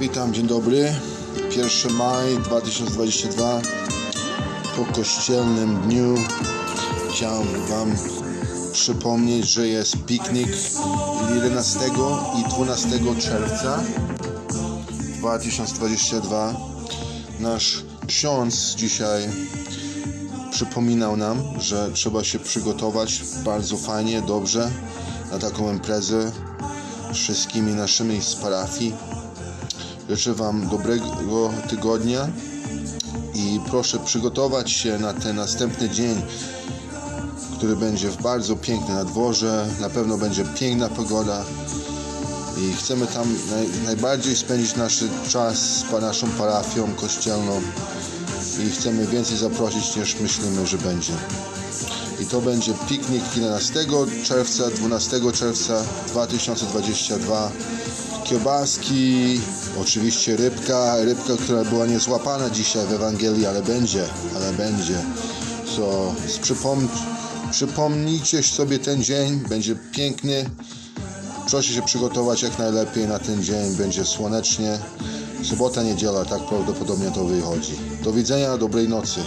Witam, dzień dobry. 1 maj 2022 po kościelnym dniu chciałem Wam przypomnieć, że jest piknik 11 i 12 czerwca 2022. Nasz ksiądz dzisiaj przypominał nam, że trzeba się przygotować bardzo fajnie, dobrze na taką imprezę wszystkimi naszymi z parafii. Życzę Wam dobrego tygodnia i proszę przygotować się na ten następny dzień, który będzie bardzo piękny na dworze. Na pewno będzie piękna pogoda i chcemy tam naj, najbardziej spędzić nasz czas z naszą parafią kościelną i chcemy więcej zaprosić niż myślimy, że będzie. I to będzie piknik 11 czerwca, 12 czerwca 2022. Kiełbaski, oczywiście rybka, rybka, która była niezłapana dzisiaj w Ewangelii, ale będzie, ale będzie. So, przypom przypomnijcie sobie ten dzień, będzie piękny. Proszę się przygotować jak najlepiej na ten dzień, będzie słonecznie. Sobota, niedziela, tak prawdopodobnie to wychodzi. Do widzenia, dobrej nocy.